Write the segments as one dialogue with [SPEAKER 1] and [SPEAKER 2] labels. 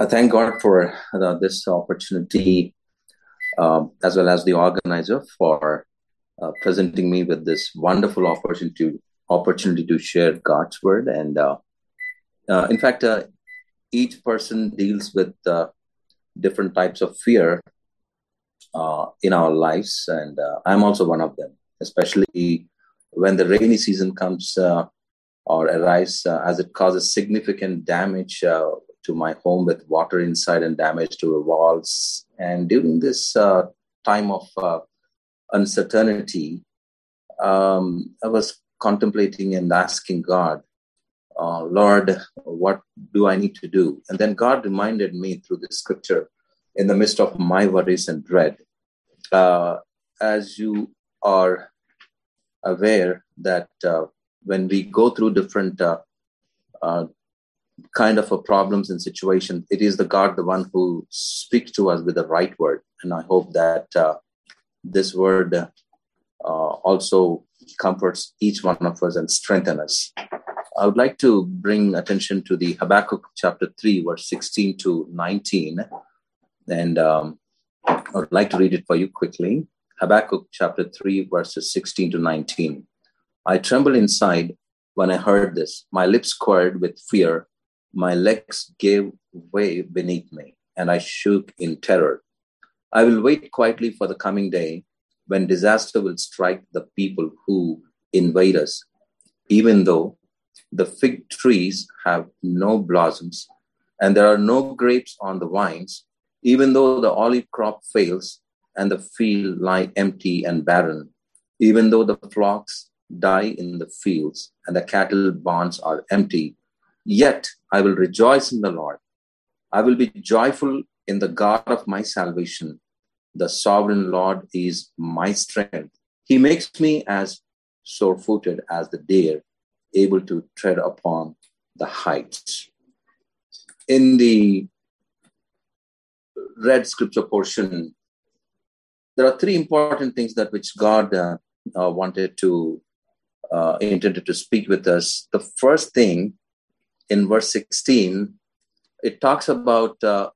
[SPEAKER 1] I thank God for uh, this opportunity, um, as well as the organizer for uh, presenting me with this wonderful opportunity opportunity to share God's word. And uh, uh in fact, uh, each person deals with different types of fear in our lives, and I'm also one of them, especially when the rainy season comes or arrives as it causes significant damage to my home with water inside and damage to the walls. And during this uh, time of uh, uncertainty, um, I was contemplating and asking God, uh, Lord, what do I need to do? And then God reminded me through the scripture in the midst of my worries and dread. Uh, as you are aware that uh, when we go through different uh, kind of a problems and situation, it is the God, the one who speaks to us with the right word. And I hope that uh, this word uh, also comforts each one of us and strengthen us. I would like to bring attention to the Habakkuk chapter 3, verse 16 to 19. And um, I would like to read it for you quickly. Habakkuk chapter 3, verses 16 to 19. I trembled inside when I heard this. My lips quivered with fear my legs gave way beneath me, and I shook in terror. I will wait quietly for the coming day when disaster will strike the people who invade us, even though the fig trees have no blossoms and there are no grapes on the vines, even though the olive crop fails and the field lie empty and barren, even though the flocks die in the fields and the cattle barns are empty, Yet I will rejoice in the Lord. I will be joyful in the God of my salvation. The sovereign Lord is my strength. He makes me as sore footed as the deer, able to tread upon the heights. In the read scripture portion, there are three important things that which God uh, uh, wanted to uh, intended to speak with us. The first thing in verse 16, it talks about, uh,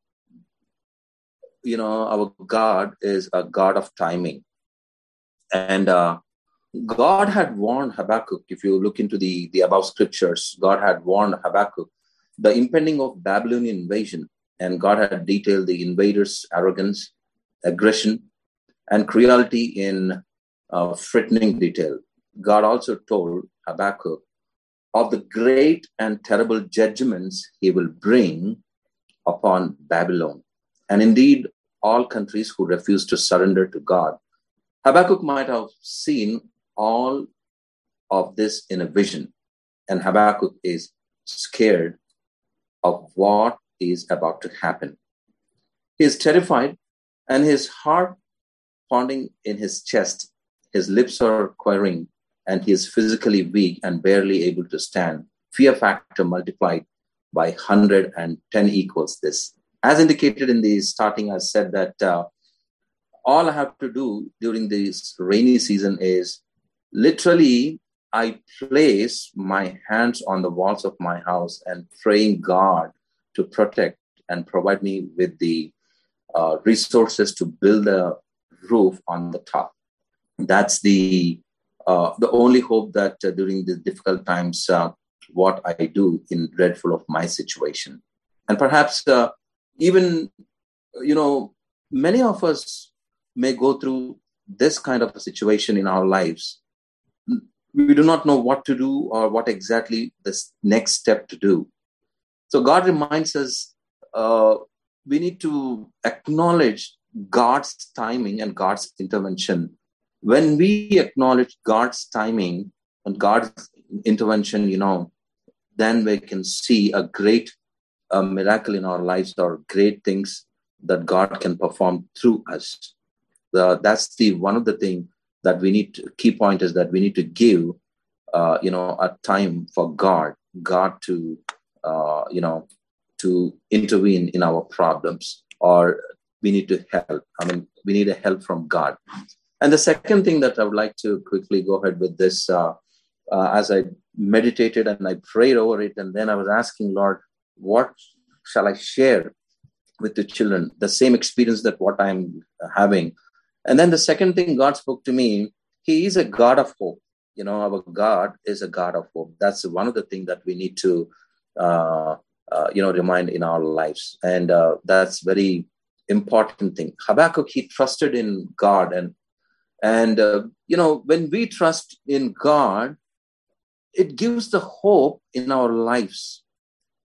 [SPEAKER 1] you know, our God is a God of timing. And uh, God had warned Habakkuk, if you look into the, the above scriptures, God had warned Habakkuk the impending of Babylonian invasion. And God had detailed the invaders' arrogance, aggression, and cruelty in uh, frightening detail. God also told Habakkuk of the great and terrible judgments he will bring upon Babylon, and indeed all countries who refuse to surrender to God. Habakkuk might have seen all of this in a vision, and Habakkuk is scared of what is about to happen. He is terrified, and his heart pounding in his chest. His lips are quivering and he is physically weak and barely able to stand. Fear factor multiplied by 110 equals this. As indicated in the starting, I said that uh, all I have to do during this rainy season is literally I place my hands on the walls of my house and praying God to protect and provide me with the uh, resources to build a roof on the top. That's the the only hope that uh, during the difficult times, uh, what I do in dreadful of my situation. And perhaps uh, even, you know, many of us may go through this kind of a situation in our lives. We do not know what to do or what exactly the next step to do. So God reminds us uh, we need to acknowledge God's timing and God's intervention when we acknowledge God's timing and God's intervention, you know, then we can see a great uh, miracle in our lives or great things that God can perform through us. That's the one of the thing that we need to, key point is that we need to give, uh, you know, a time for God, God to, uh, you know, to intervene in our problems or we need to help. I mean, we need a help from God. And the second thing that I would like to quickly go ahead with this, uh, uh, as I meditated and I prayed over it, and then I was asking, Lord, what shall I share with the children, the same experience that what I'm having. And then the second thing God spoke to me, He is a God of hope. You know, our God is a God of hope. That's one of the things that we need to, uh, uh, you know, remind in our lives. And uh, that's very important thing. Habakkuk, he trusted in God. And, and uh, you know, when we trust in God, it gives the hope in our lives,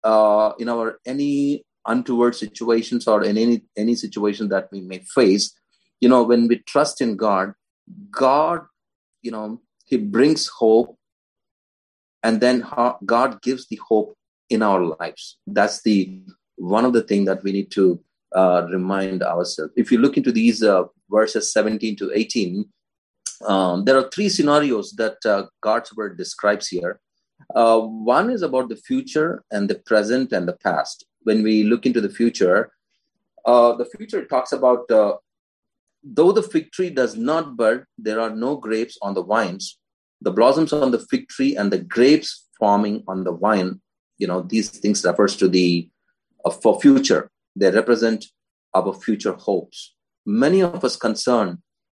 [SPEAKER 1] uh, in our any untoward situations or in any any situation that we may face. You know, when we trust in God, God, you know, He brings hope, and then God gives the hope in our lives. That's the one of the things that we need to uh, remind ourselves. If you look into these uh, verses 17 to 18, um, there are three scenarios that uh, God's word describes here. Uh, one is about the future and the present and the past. When we look into the future, uh, the future talks about though the fig tree does not bud, there are no grapes on the vines. The blossoms on the fig tree and the grapes forming on the vine. You know these things refers to the for future. They represent our future hopes. Many of us concerned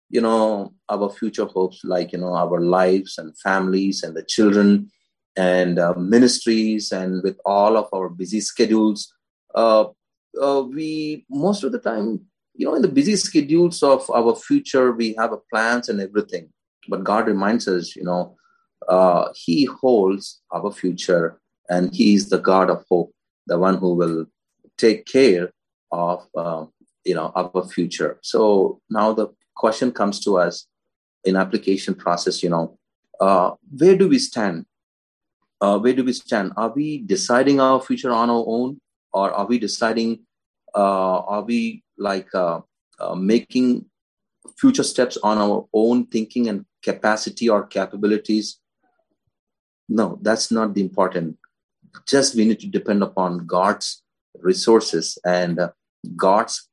[SPEAKER 1] you know our future hopes like you know our lives and families and the children and uh, ministries and with all of our busy schedules uh, uh, we most of the time you know in the busy schedules of our future we have a plans and everything but god reminds us you know uh, he holds our future and he is the god of hope the one who will take care of uh, you know our future. So now the question comes to us in application process you know uh, where do we stand? Uh, where do we stand? Are we deciding our future on our own or are we deciding uh, are we like uh, uh, making future steps on our own thinking and capacity or capabilities? No that's not the important. Just we need to depend upon god's resources and uh, god's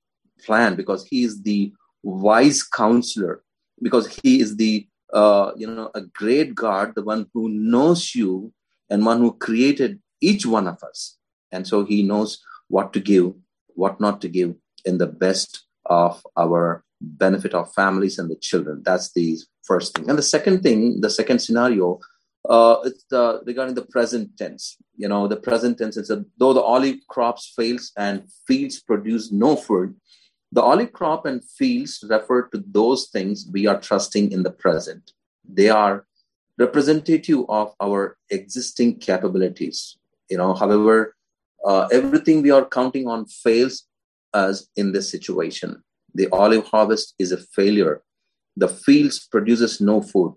[SPEAKER 1] plan because he is the wise counselor because he is the uh, you know a great god the one who knows you and one who created each one of us. And so he knows what to give what not to give in the best of our benefit of families and the children. That's the first thing. And the second thing the second scenario uh, it's the, regarding the present tense you know the present tense is that though the olive crops fails and fields produce no food the olive crop and fields refer to those things we are trusting in the present. They are representative of our existing capabilities. You know, however, uh, everything we are counting on fails us in this situation. The olive harvest is a failure. The fields produces no food.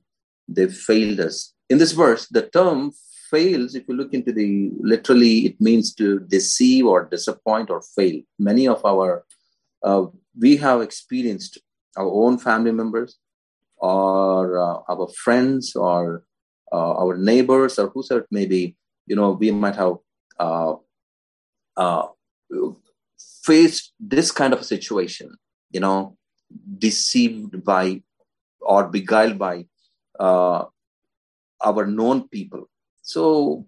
[SPEAKER 1] They failed us. In this verse, the term fails, if you look into the literally, it means to deceive or disappoint or fail. Many of our uh, we have experienced our own family members or uh, our friends or uh, our neighbors or whoever it may be, you know, we might have uh, uh, faced this kind of a situation, you know, deceived by or beguiled by uh, our known people. So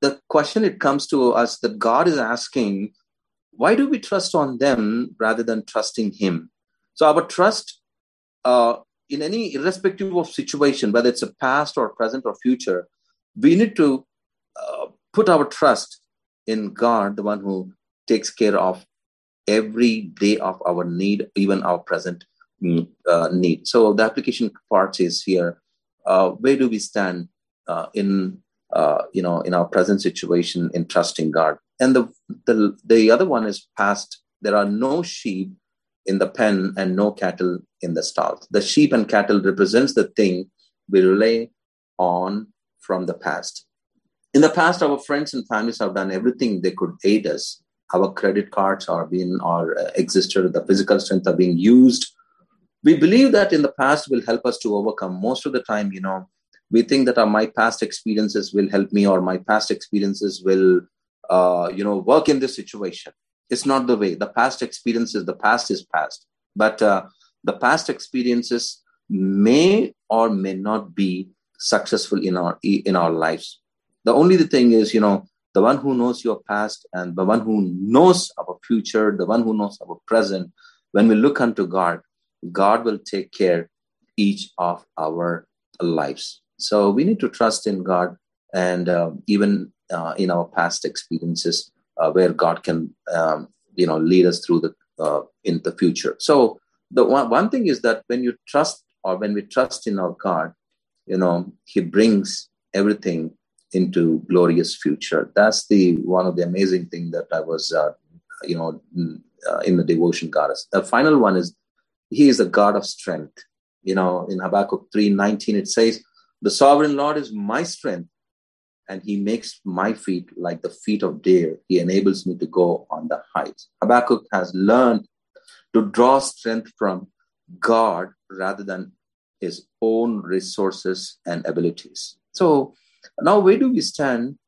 [SPEAKER 1] the question it comes to us that God is asking why do we trust on them rather than trusting him? So our trust uh, in any irrespective of situation whether it's a past or present or future we need to uh, put our trust in god the one who takes care of every day of our need even our present mm, uh, need. So the application part is here uh, where do we stand uh, in uh, you know in our present situation in trusting god? And the, the the other one is past. There are no sheep in the pen and no cattle in the stalls the sheep and cattle represents the thing we rely on from the past. In the past our friends and families have done everything they could aid us. Our credit cards are being or uh, existed the physical strength are being used we believe that in the past will help us to overcome. Most of the time you know we think that uh, my past experiences will help me or my past experiences will uh, you know work in this situation. It's not the way. The past experiences the past is past. But uh, the past experiences may or may not be successful in our in our lives. The only thing is you know the one who knows your past and the one who knows our future, the one who knows our present. When we look unto God, God will take care each of our lives. So we need to trust in God, and uh, even uh, in our past experiences, uh, where God can, um, you know, lead us through the uh, in the future. So the one, one thing is that when you trust or when we trust in our God, you know, He brings everything into glorious future. That's the one of the amazing thing that I was, uh, you know, uh, in the devotion goddess. The final one is He is a God of strength. You know, in Habakkuk three nineteen it says, "The sovereign Lord is my strength." And he makes my feet like the feet of deer. He enables me to go on the heights. Habakkuk has learned to draw strength from God rather than his own resources and abilities. So now, where do we stand?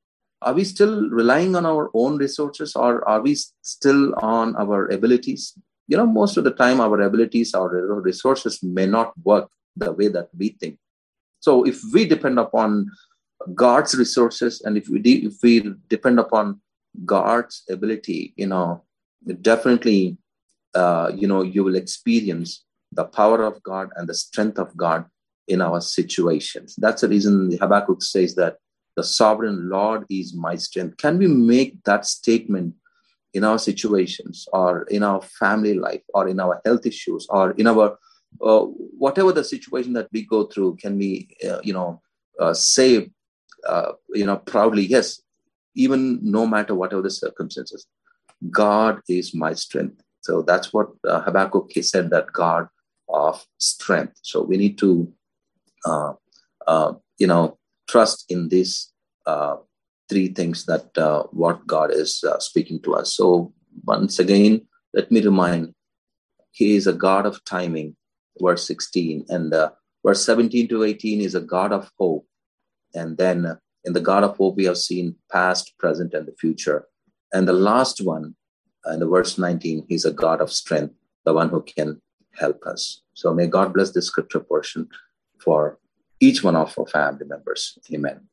[SPEAKER 1] Are we still relying on our own resources or are we still on our abilities? You know, most of the time, our abilities, our resources may not work the way that we think. So, if we depend upon God's resources and if we, de- if we depend upon God's ability, you know, definitely, uh, you know, you will experience the power of God and the strength of God in our situations. That's the reason Habakkuk says that the sovereign Lord is my strength. Can we make that statement in our situations or in our family life or in our health issues or in our uh, whatever the situation that we go through? Can we, uh, you know, uh, say, uh, you know, proudly, yes, even no matter whatever the circumstances, God is my strength. So that's what uh, Habakkuk said that God of strength. So we need to uh, you know, trust in this three things that uh, what God is uh, speaking to us. So once again, let me remind, He is a God of timing, verse 16, and uh, verse 17 to 18 is a God of hope. And then in the God of hope, we have seen past, present, and the future. And the last one, in the verse 19, he's a God of strength, the one who can help us. So may God bless this scripture portion for each one of our family members. Amen.